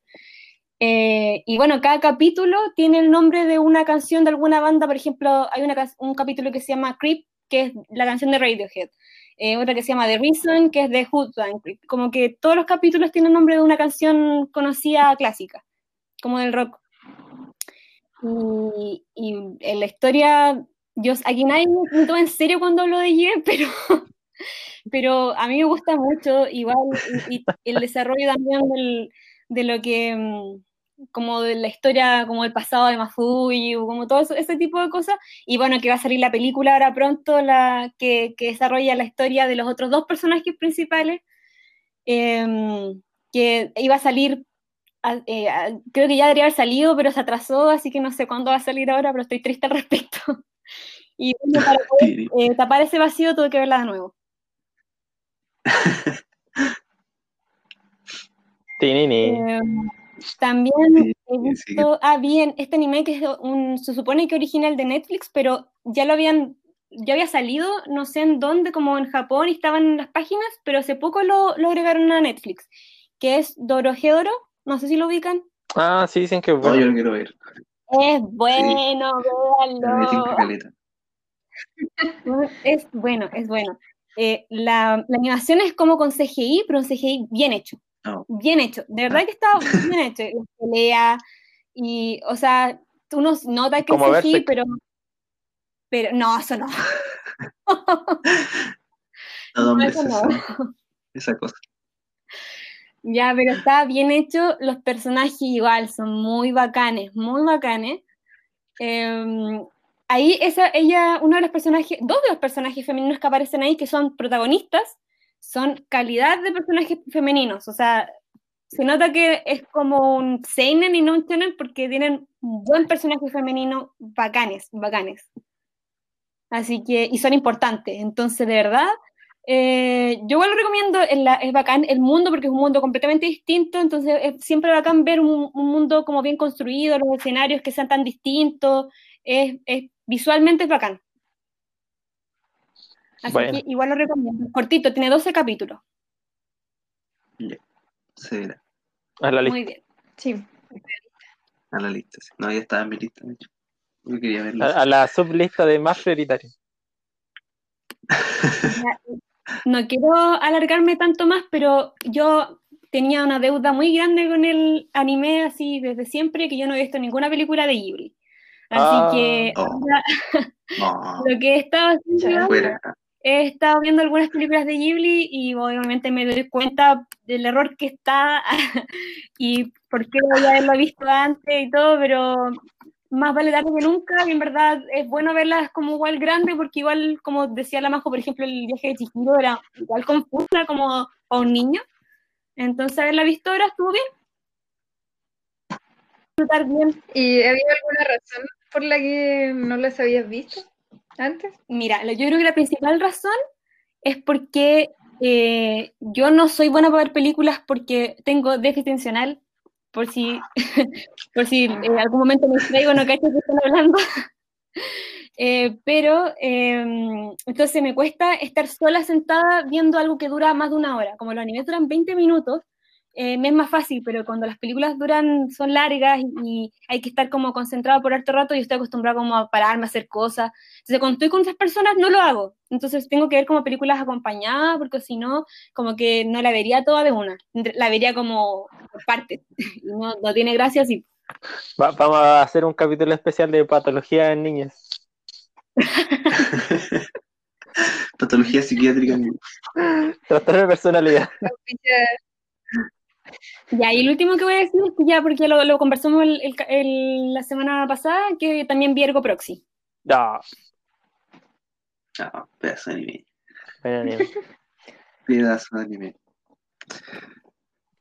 eh, y bueno, cada capítulo tiene el nombre de una canción de alguna banda. Por ejemplo, hay una, un capítulo que se llama Creep, que es la canción de Radiohead. Eh, otra que se llama The Reason, que es de Hoodbang. Como que todos los capítulos tienen nombre de una canción conocida clásica, como del rock. Y en la historia, yo, aquí nadie me toma en serio cuando hablo de Yen, pero, pero a mí me gusta mucho, igual, y, el desarrollo también de lo que, mm, como de la historia, como el pasado de Mafuyu, como todo eso- ese tipo de cosas. Y bueno, que va a salir la película ahora pronto, la que, que desarrolla la historia de los otros dos personajes principales, em, que iba a salir, eh, creo que ya debería haber salido, pero se atrasó, así que no sé cuándo va a salir ahora, pero estoy triste al respecto. Y bueno, para poder eh, tapar ese vacío tuve que verla de nuevo. Tinini. Em, también Sí, he sí. visto, ah, bien, este anime que es un, se supone que original de Netflix, pero ya lo habían, ya había salido, no sé en dónde, como en Japón, y estaban en las páginas, pero hace poco lo, lo agregaron a Netflix, que es Dorohedoro, no sé si lo ubican. Ah, sí, dicen que es No, yo bueno. lo quiero ver. Es bueno, en véanlo. Es bueno, es bueno. Eh, la, la animación es como con CGI, pero un CGI bien hecho. No. Bien hecho. De verdad que está bien hecho. La pelea y, o sea, uno nota que es CGI, pero, pero no, eso no. Eso esa, no. esa cosa. Ya, pero está bien hecho. Los personajes igual son muy bacanes, muy bacanes. Em, ahí esa, ella, uno de los personajes, dos de los personajes femeninos que aparecen ahí, que son protagonistas, son calidad de personajes femeninos. O sea, se nota que es como un seinen y no un shonen porque tienen un buen personaje femenino bacanes, bacanes. Así que, y son importantes. Entonces, de verdad, eh, yo igual lo recomiendo, es, bacán el mundo porque es un mundo completamente distinto, entonces es siempre bacán ver un, un mundo como bien construido, los escenarios que sean tan distintos, es- visualmente es bacán. Así Bueno. que igual lo recomiendo. Cortito, tiene 12 capítulos. Se verá. A la lista. Muy bien. Sí. A la lista. sí. No, ya estaba en mi lista, de hecho. Yo quería verlo. A, a la sublista de más prioritarios. Ya, No quiero alargarme tanto más, pero yo tenía una deuda muy grande con el anime así desde siempre que yo no he visto ninguna película de Ghibli. Así Ah. que Oh. lo que he estado haciendo he estado viendo algunas películas de Ghibli y obviamente me doy cuenta del error que está y por qué ya haberlo visto antes y todo, pero más vale tarde que nunca, y en verdad es bueno verlas como igual grande, porque igual, como decía la Majo, por ejemplo, el viaje de Chihiro era igual confusa como a un niño, entonces haberla visto ahora estuvo bien. ¿Y había alguna razón por la que no las habías visto antes? Mira, yo creo que la principal razón es porque eh, yo no soy buena para ver películas porque tengo déficit atencional, por si, por si en algún momento me distraigo, no cacho que están hablando. Eh, pero eh, entonces me cuesta estar sola sentada viendo algo que dura más de una hora. Como los animes duran 20 minutos, eh, me es más fácil, pero cuando las películas duran, son largas y, hay que estar como concentrado por harto rato, yo estoy acostumbrada como a pararme a hacer cosas. Entonces cuando estoy con otras personas no lo hago. Entonces tengo que ver como películas acompañadas, porque si no, como que no la vería toda de una. La vería como por partes. No, no tiene gracia así. Va- vamos a hacer un capítulo especial de patología en niñas. Patología psiquiátrica. Trastorno de personalidad. Ya, y el último que voy a decir, que ya porque lo, lo conversamos el- el- el- la semana pasada, que también vi Ergo Proxy. No, Ah, pedazo de anime. buen anime. Pedazo de anime.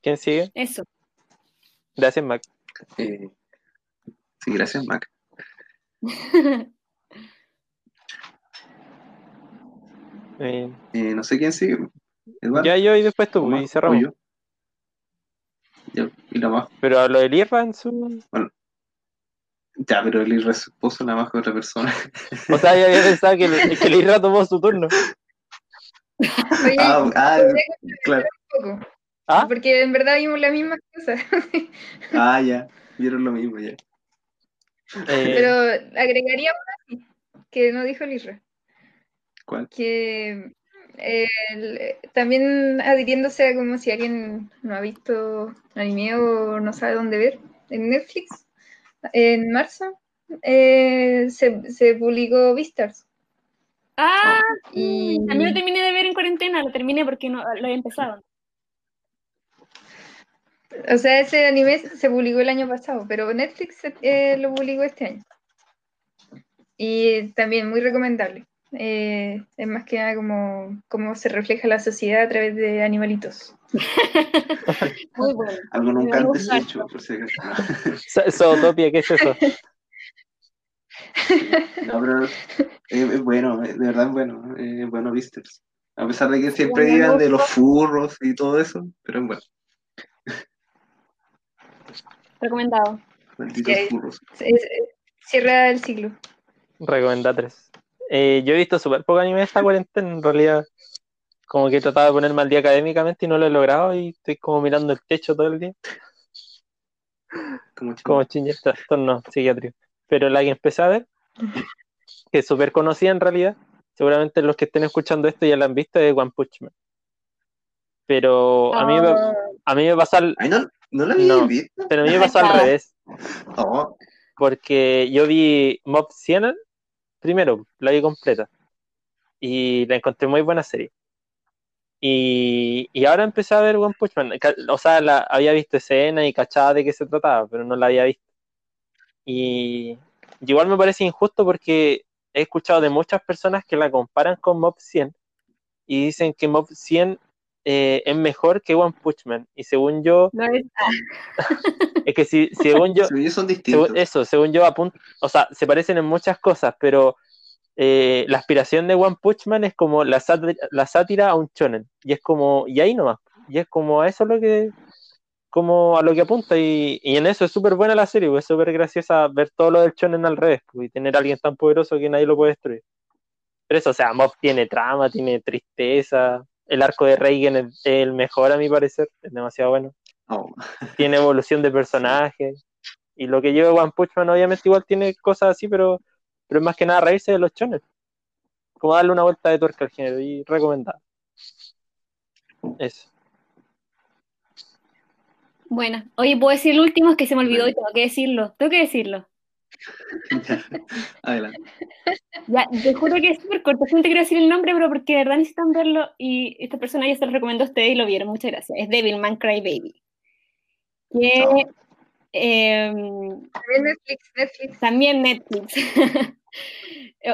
¿Quién sigue? Eso. Gracias, Mac. Eh, sí, gracias, Mac. Eh, Eh, no sé quién sigue. Eduardo. ya yo y después tú, ¿O y cerramos. yo? Ya, y la más. Pero hablo del Irra en su. Ya, pero el su esposo, la más que otra persona. O sea, yo había pensado que el, que el Irra tomó su turno. Oye, Ah, ah, claro. ¿Ah? porque en verdad vimos las mismas cosas. Ah, ya. Vieron lo mismo, ya. Eh, Pero agregaría una así, que no dijo Lirra, ¿Cuál? que eh, el- también adhiriéndose a como si alguien no ha visto anime o no sabe dónde ver, en Netflix, en marzo, eh, se, se publicó Beastars. Ah, Y también lo terminé de ver en cuarentena, lo terminé porque no, lo había empezado. O sea, ese anime se publicó el año pasado, pero Netflix eh, lo publicó este año. Y también muy recomendable. Eh, es más que nada como cómo se refleja la sociedad a través de animalitos. Muy bueno. Algo nunca antes hecho, por si acaso. Zootopia, ¿qué es eso? No, pero es, es bueno, es- de verdad es bueno, es bueno Beasters. A pesar de que siempre Bueno, digan de los furros y todo eso, pero es bueno, Recomendado. malditos furros. Cierra el siglo. Recomendá tres. Eh, yo he visto súper poco anime esta cuarentena, en realidad. Como que he tratado de ponerme al día académicamente y no lo he logrado y estoy como mirando el techo todo el día. Como chingón. Como chingue trastorno psiquiátrico. Pero la que empecé a ver, que es súper conocida en realidad, seguramente los que estén escuchando esto ya la han visto, es One Punch Man. Pero a mí, me- Ah, a mí me pasó al, Ay, no, no la había No. visto. pero a mí me pasó al revés. Oh, porque yo vi Mob 100 primero, la vi completa y la encontré muy buena serie. Y, y ahora empecé a ver One Punch Man. O sea, había visto escena y cachaba de qué se trataba, pero no la había visto. Y igual me parece injusto porque he escuchado de muchas personas que la comparan con Mob 100 y dicen que Mob 100 eh, es mejor que One Punch Man. Y según yo, no es- es que si, según yo, yo son distintos. según- eso, según yo, apun- o sea, se parecen en muchas cosas, pero eh, la aspiración de One Punch Man es como la sátira, la sátira a un shonen, y es como, y ahí nomás, y es como a eso lo que, como a lo que apunta, y, y en eso es súper buena la serie, pues, es súper graciosa ver todo lo del shonen al revés, pues, y tener a alguien tan poderoso que nadie lo puede destruir. Pero eso, o sea, Mob tiene trama, tiene tristeza, el arco de Reigen es el mejor a mi parecer, es demasiado bueno Oh, tiene evolución de personajes. Y lo que lleva One Punch Man obviamente igual tiene cosas así, pero, pero es más que nada reírse de los chones. Como darle una vuelta de tuerca al género y recomendado. Eso. Bueno, oye, puedo decir el último, es que se me olvidó y tengo que decirlo. Tengo que decirlo. Adelante. Ya, te juro que es súper corto. No te quiero decir el nombre, pero porque de verdad necesitan verlo y esta persona ya se lo recomendó a ustedes y lo vieron. Muchas gracias. Es Devilman Crybaby. Que No. em, También Netflix, Netflix. también Netflix.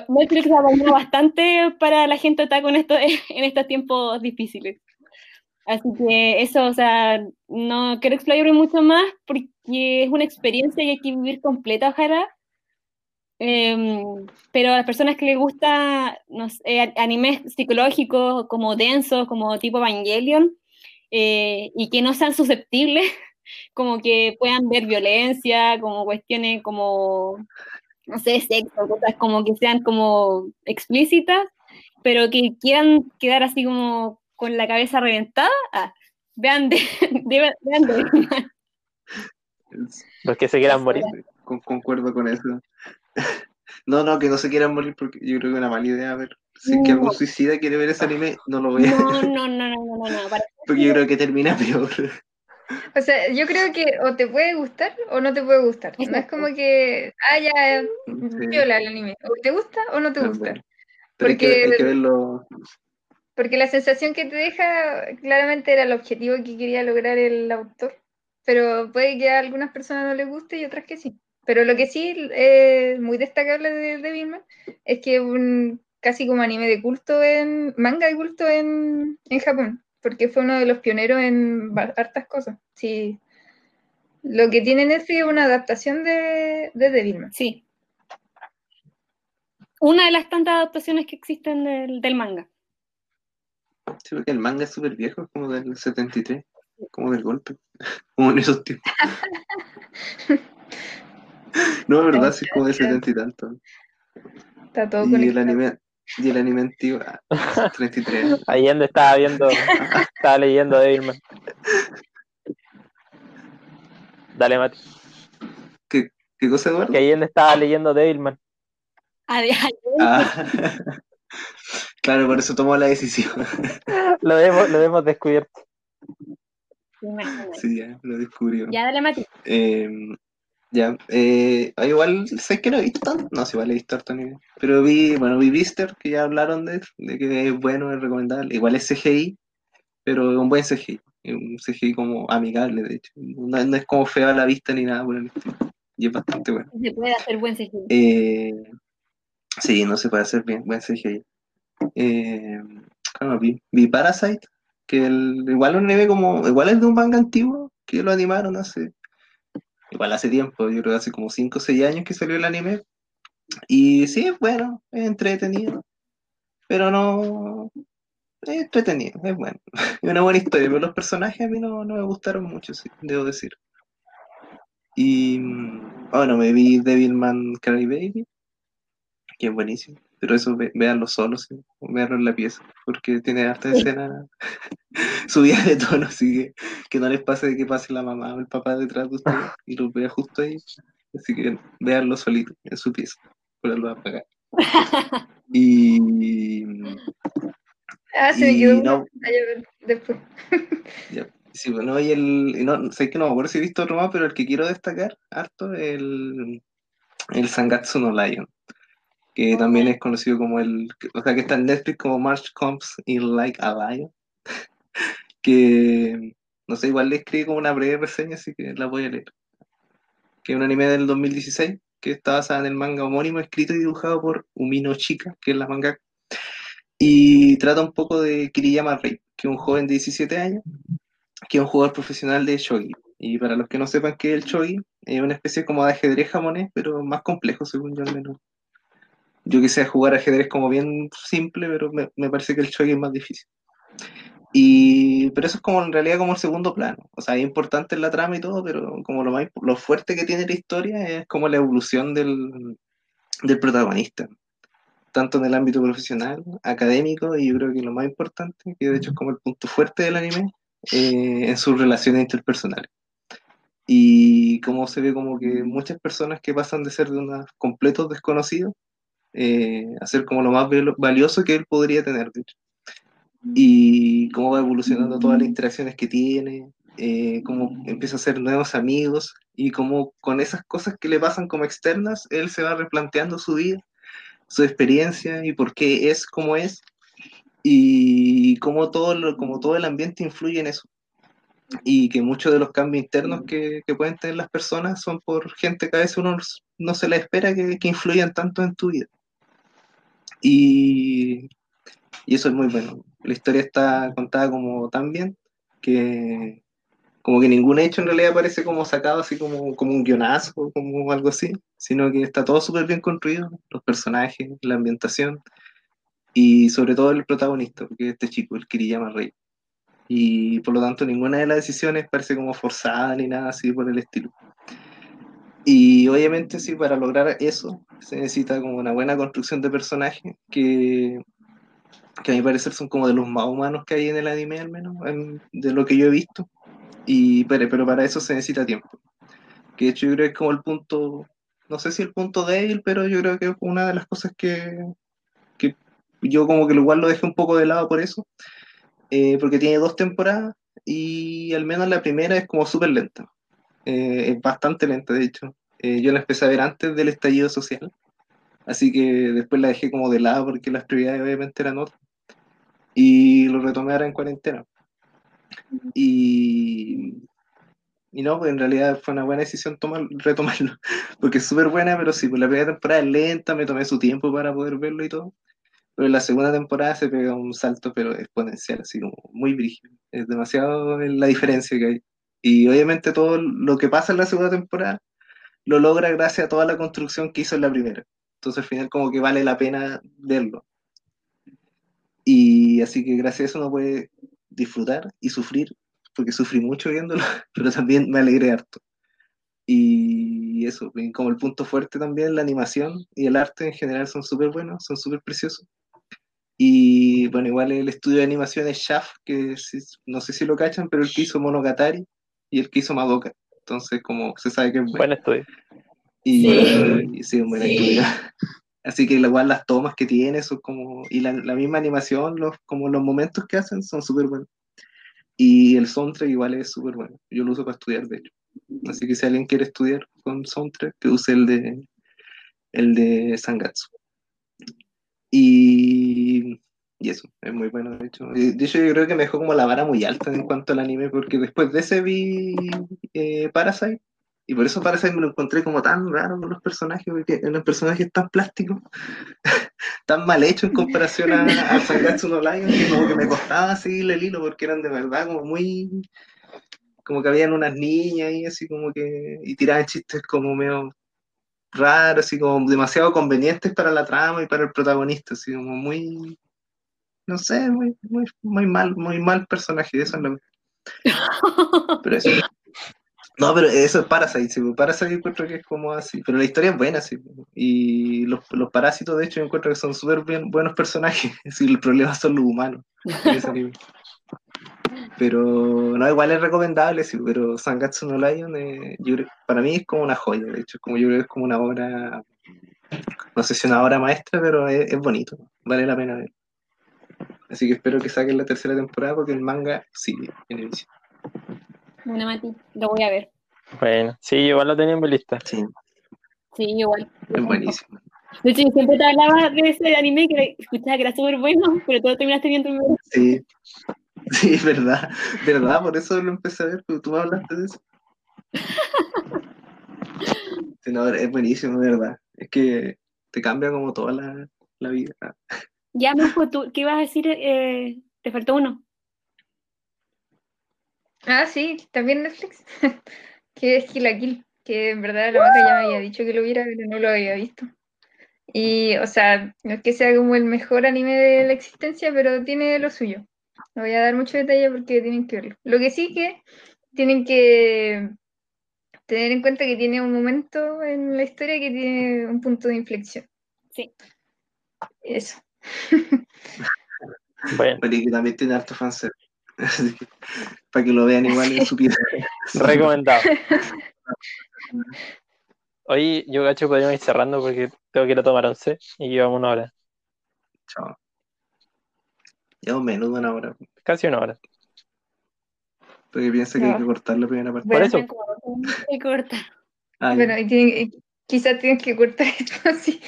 Netflix apañó bastante para la gente otaku en, esto, en estos tiempos difíciles. Así que eso, o sea, no quiero explayarme mucho más porque es una experiencia que hay que vivir completa, ojalá. Em, pero a las personas que les gusta no sé, a- animes psicológicos como densos, como tipo Evangelion, eh, y que no sean susceptibles, como que puedan ver violencia, como cuestiones como, no sé, sexo, cosas como que sean como explícitas, pero que quieran quedar así como con la cabeza reventada, ah, vean de, de- vean de- Los que se quieran morir. Con- concuerdo con eso. No, no, que no se quieran morir porque yo creo que es una mala idea ver. Si es que algún suicida quiere ver ese anime, no lo vea. No, no, no, no, no, no, no, para- Porque yo creo que termina peor. O sea, yo creo que o te puede gustar o no te puede gustar. No es como que, ah, ya, viola el anime. O te gusta o no te gusta. Hay que, Porque- hay que verlo. Porque la sensación que te deja claramente era el objetivo que quería lograr el autor. Pero puede que a algunas personas no les guste y otras que sí. Pero lo que sí es muy destacable de Devilman es que es un casi como anime de culto en manga de culto en, en Japón, porque fue uno de los pioneros en hartas cosas. Sí. Lo que tiene Netflix es una adaptación de, de Devilman. Sí. Una de las tantas adaptaciones que existen del, del manga. Sí, porque el manga es súper viejo, es como del 73, como del golpe, como en esos tiempos. No, es verdad, sí, es como del 70 y tanto. Está todo Y el conectado. anime, y el anime antiguo, ah, 33. Allende estaba viendo, estaba leyendo Devilman. Dale, Mati. ¿Qué, qué cosa, Eduardo? Que Allende estaba leyendo Devilman. Ah, claro, por eso tomó la decisión. Lo hemos, lo hemos descubierto. Sí, ya, lo descubrió. Ya, dale, Mati. Eh, ya, eh, ah, igual sé que no he visto tanto, no, sí, igual he visto harto anime, pero vi, bueno, vi Beaster, que ya hablaron de, de que es bueno, es recomendable, igual es CGI, pero es un buen CGI, es un CGI como amigable, de hecho, no, no es como feo a la vista ni nada por el estilo, y es bastante bueno. Se puede hacer buen CGI. Eh, sí, no se puede hacer bien, buen CGI. Eh, claro, vi, vi Parasite, que el, igual un anime como, igual es de un manga antiguo, que lo animaron hace, igual hace tiempo, yo creo que hace como 5 o 6 años que salió el anime. Y sí, es bueno, es entretenido, pero no, es entretenido, es bueno. Es una buena historia, pero los personajes a mí no, no me gustaron mucho, sí, debo decir. Y mm, bueno, me vi Devilman Crybaby, que es buenísimo. Pero eso ve- véanlo solo, sí, véanlo en la pieza, porque tiene harta escena subida de tono, así que que no les pase de que pase la mamá o el papá detrás de ustedes y los vea justo ahí. Así que véanlo solito, en su pieza, por lo apagar. Y, Ah, me y quedó no. Ah, después. Ya, sí, bueno, y el, no, sé que no me acuerdo si he visto otro más, pero el que quiero destacar harto es el, el Sangatsu no Lion, que también es conocido como el, o sea, que está en Netflix como March Comes in Like a Lion, que, no sé, igual le escribí como una breve reseña, así que la voy a leer, que es un anime del 2016, que está basada en el manga homónimo, escrito y dibujado por Umino Chika, que es la manga, y trata un poco de Kiriyama Rei, que es un joven de 17 años, que es un jugador profesional de shogi. Y para los que no sepan qué es el shogi, es una especie como de ajedrez japonés, pero más complejo, según yo al menos. Yo quise jugar ajedrez como bien simple, pero me, me parece que el shogi es más difícil. Y, pero eso es como en realidad como el segundo plano. O sea, es importante la trama y todo, pero como lo, más, lo fuerte que tiene la historia es como la evolución del, del protagonista. Tanto en el ámbito profesional, académico, y yo creo que lo más importante, que de hecho es como el punto fuerte del anime, eh, en sus relaciones interpersonales. Y cómo se ve como que muchas personas que pasan de ser de unos completos desconocidos eh, a ser como lo más valioso que él podría tener, de hecho. Y cómo va evolucionando todas las interacciones que tiene, eh, cómo empieza a hacer nuevos amigos y cómo con esas cosas que le pasan como externas, él se va replanteando su vida, su experiencia y por qué es como es y cómo todo, lo- como todo el ambiente influye en eso. Y que muchos de los cambios internos que, que pueden tener las personas son por gente que a veces uno no se la espera que, que influyan tanto en tu vida. Y, y eso es muy bueno. La historia está contada como tan bien que como que ningún hecho en realidad parece como sacado así como, como un guionazo, como algo así, sino que está todo súper bien construido, los personajes, la ambientación y sobre todo el protagonista, porque es este chico, el Kiriyama Rey. Y por lo tanto ninguna de las decisiones parece como forzada ni nada así por el estilo. Y obviamente sí, para lograr eso se necesita como una buena construcción de personajes que, que a mi parecer son como de los más humanos que hay en el anime al menos, en- de lo que yo he visto. Y, pero, pero para eso se necesita tiempo. Que de hecho yo creo que es como el punto, no sé si el punto débil, pero yo creo que es una de las cosas que, que yo como que igual lo dejé un poco de lado por eso, eh, porque tiene dos temporadas y al menos la primera es como súper lenta. Eh, es bastante lenta, de hecho. Eh, yo la empecé a ver antes del estallido social, así que después la dejé como de lado porque las prioridades obviamente eran otras. Y lo retomé ahora en cuarentena. Y, y no, pues en realidad fue una buena decisión tomar, retomarlo, porque es súper buena, pero sí, pues la primera temporada es lenta, me tomé su tiempo para poder verlo y todo. Pero en la segunda temporada se pega un salto, pero exponencial, así como muy brígido. Es demasiado la diferencia que hay. Y obviamente todo lo que pasa en la segunda temporada lo logra gracias a toda la construcción que hizo en la primera. Entonces al final como que vale la pena verlo. Y así que gracias a eso uno puede disfrutar y sufrir, porque sufrí mucho viéndolo, pero también me alegré harto. Y eso, como el punto fuerte también, la animación y el arte en general son súper buenos, son súper preciosos. Y bueno, igual el estudio de animación es Shaft, que si- no sé si lo cachan, pero el que hizo Monogatari y el que hizo Madoka. Entonces, como se sabe que es bueno. Buen estudio. Y Sí. y sí, un buen Sí. estudio. Así que igual las tomas que tiene son como, y la, la misma animación, los, como los momentos que hacen son súper buenos. Y el soundtrack igual es súper bueno. Yo lo uso para estudiar, de hecho. Así que si alguien quiere estudiar con soundtrack, que use el de, el de Sangatsu. Y, y eso, es muy bueno, de hecho. Y, De hecho, yo creo que me dejó como la vara muy alta en cuanto al anime, porque después de ese vi eh, Parasite, y por eso Parasite me lo encontré como tan raro con los personajes, porque eran personajes tan plásticos, tan mal hechos en comparación a, a Sangatsu no Lion, que como que me costaba seguirle el hilo, porque eran de verdad como muy... Como que habían unas niñas y así como que... Y tiraban chistes como medio raros, así como demasiado convenientes para la trama y para el protagonista, así como muy... No sé, muy, muy, muy mal, muy mal personaje, eso es lo Pero eso... No, pero eso es Parasite, sí, pues, Parasite encuentro que es como así, pero la historia es buena, sí, pues, y los, los parásitos de hecho yo encuentro que son súper bien- buenos personajes, sí, el problema son los humanos en ese anime. Pero no, igual es recomendable, sí, pero Sangatsu no Lion eh, yo para mí es como una joya, de hecho, como yo creo que es como una obra, no sé si una obra maestra, pero es, es bonito, vale la pena ver. Así que espero que saquen la tercera temporada porque el manga sigue en emisión. Bueno, Mati, lo voy a ver. Bueno, sí, igual lo tenía en mi lista. Sí, Sí, igual. es buenísimo. De hecho, yo siempre te hablaba de ese anime que escuchaba que era súper bueno, pero todo terminaste viendo primero. Sí, sí, verdad, verdad, por eso lo empecé a ver, porque tú me hablaste de eso. Sí, no, es buenísimo, de verdad. Es que te cambia como toda la, la vida. Ya, Majo, ¿tú qué ibas a decir? Eh, te faltó uno. Ah, sí, también Netflix. que es Kill la Kill, que en verdad la vaca ya me había dicho que lo viera, pero no lo había visto. Y, o sea, no es que sea como el mejor anime de la existencia, pero tiene lo suyo. No voy a dar mucho detalle porque tienen que verlo. Lo que sí que tienen que tener en cuenta que tiene un momento en la historia que tiene un punto de inflexión. Sí. Eso. Bueno, Pero y que también tiene harto fanservice. Así que, para que lo vean igual en su pieza. recomendado. Oye, yo gacho podríamos ir cerrando porque tengo que ir a tomar once y llevamos una hora, Chao. Llevo menos de una hora. casi una hora. Porque piensa que hay que cortar la primera parte. Por eso. Hay que cortar. Ah. Bueno, y tienen- y quizás tienes que cortar esto así.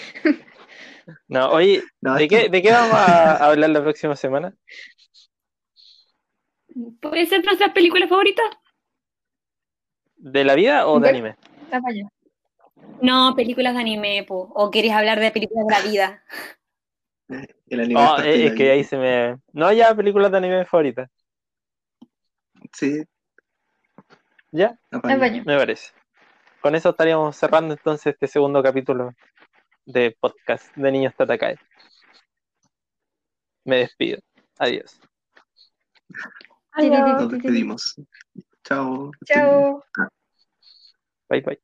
No, oye, No, ¿de qué, ¿de qué vamos a hablar la próxima semana? ¿Puede ser nuestras películas favoritas? ¿De la vida o de Ok. anime? No, películas de anime, po. ¿O queréis hablar de películas de la vida? El anime Oh, de es la que ahí se me. No, ya, películas de anime favoritas. Sí, Ya, me parece. Con eso estaríamos cerrando entonces este segundo capítulo de podcast de Niños Tatakae. Me despido. Adiós. Adiós. Nos despedimos. Chao. Chao. Bye bye.